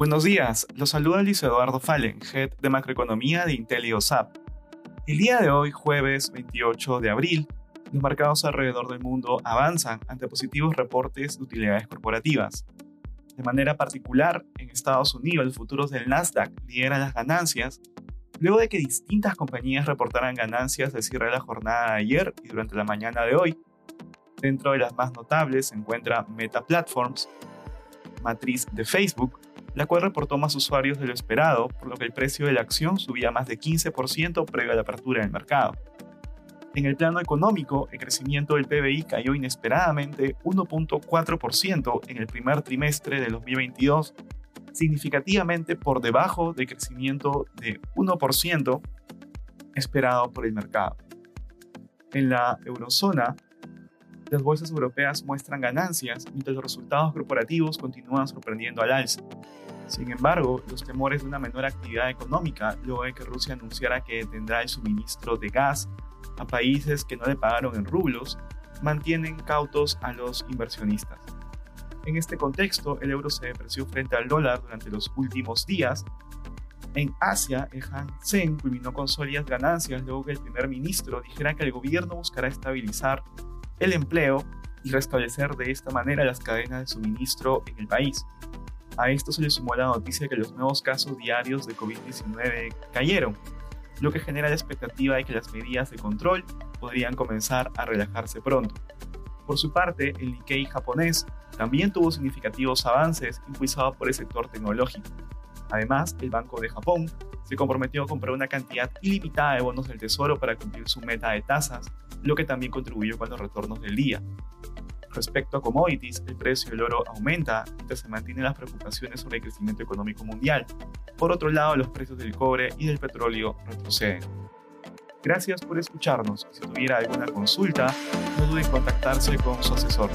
Buenos días, los saluda Luis Eduardo Fallen, Head de Macroeconomía de IntelioSAP. El día de hoy, jueves 28 de abril, los mercados alrededor del mundo avanzan ante positivos reportes de utilidades corporativas. De manera particular, en Estados Unidos, los futuros del Nasdaq lideran las ganancias, luego de que distintas compañías reportaran ganancias de cierre de la jornada de ayer y durante la mañana de hoy. Dentro de las más notables se encuentra Meta Platforms, matriz de Facebook, la cual reportó más usuarios de lo esperado, por lo que el precio de la acción subía más de 15% previo a la apertura del mercado. En el plano económico, el crecimiento del PBI cayó inesperadamente 1.4% en el primer trimestre de 2022, significativamente por debajo del crecimiento de 1% esperado por el mercado. En la eurozona, las bolsas europeas muestran ganancias mientras los resultados corporativos continúan sorprendiendo al alza. Sin embargo, los temores de una menor actividad económica luego de que Rusia anunciara que tendrá el suministro de gas a países que no le pagaron en rublos mantienen cautos a los inversionistas. En este contexto, el euro se depreció frente al dólar durante los últimos días. En Asia, el Hang Seng culminó con sólidas ganancias luego que el primer ministro dijera que el gobierno buscará estabilizar el empleo y restablecer de esta manera las cadenas de suministro en el país. A esto se le sumó la noticia de que los nuevos casos diarios de COVID-19 cayeron, lo que genera la expectativa de que las medidas de control podrían comenzar a relajarse pronto. Por su parte, el Nikkei japonés también tuvo significativos avances impulsados por el sector tecnológico. Además, el Banco de Japón se comprometió a comprar una cantidad ilimitada de bonos del Tesoro para cumplir su meta de tasas, lo que también contribuyó con los retornos del día. Respecto a commodities, el precio del oro aumenta mientras se mantienen las preocupaciones sobre el crecimiento económico mundial. Por otro lado, los precios del cobre y del petróleo retroceden. Gracias por escucharnos. Si tuviera alguna consulta, no dude en contactarse con su asesor.